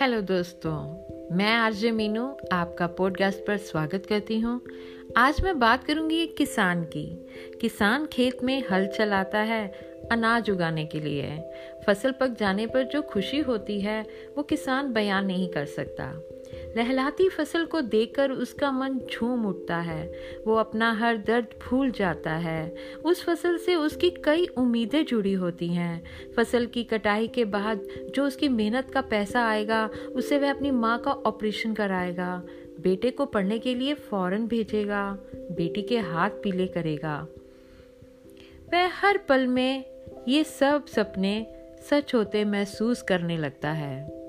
Hello दोस्तों, मैं RJ Meenu आपका पॉडकास्ट पर स्वागत करती हूँ। आज मैं बात करूँगी एक किसान की। किसान खेत में हल चलाता है, अनाज उगाने के लिए। फ़सल पक जाने पर जो खुशी होती है, वो किसान बयान नहीं कर सकता। लहलाती फ़सल को देखकर उसका मन झूम उठता है। वो अपना हर दर्द भूल जाता है। उस फ़सल से उसकी कई उम्मीदें जुड़ी होती हैं। फ़सल की कटाई के बाद जो उसकी मेहनत का पैसा आएगा, उसे वह अपनी माँ का ऑपरेशन कराएगा। बेटे को पढ़ने के लिए फ़ौरन भेजेगा। बेटी के हाथ पीले करेगा। वह हर पल में ये सब सपने सच होते महसूस करने लगता है।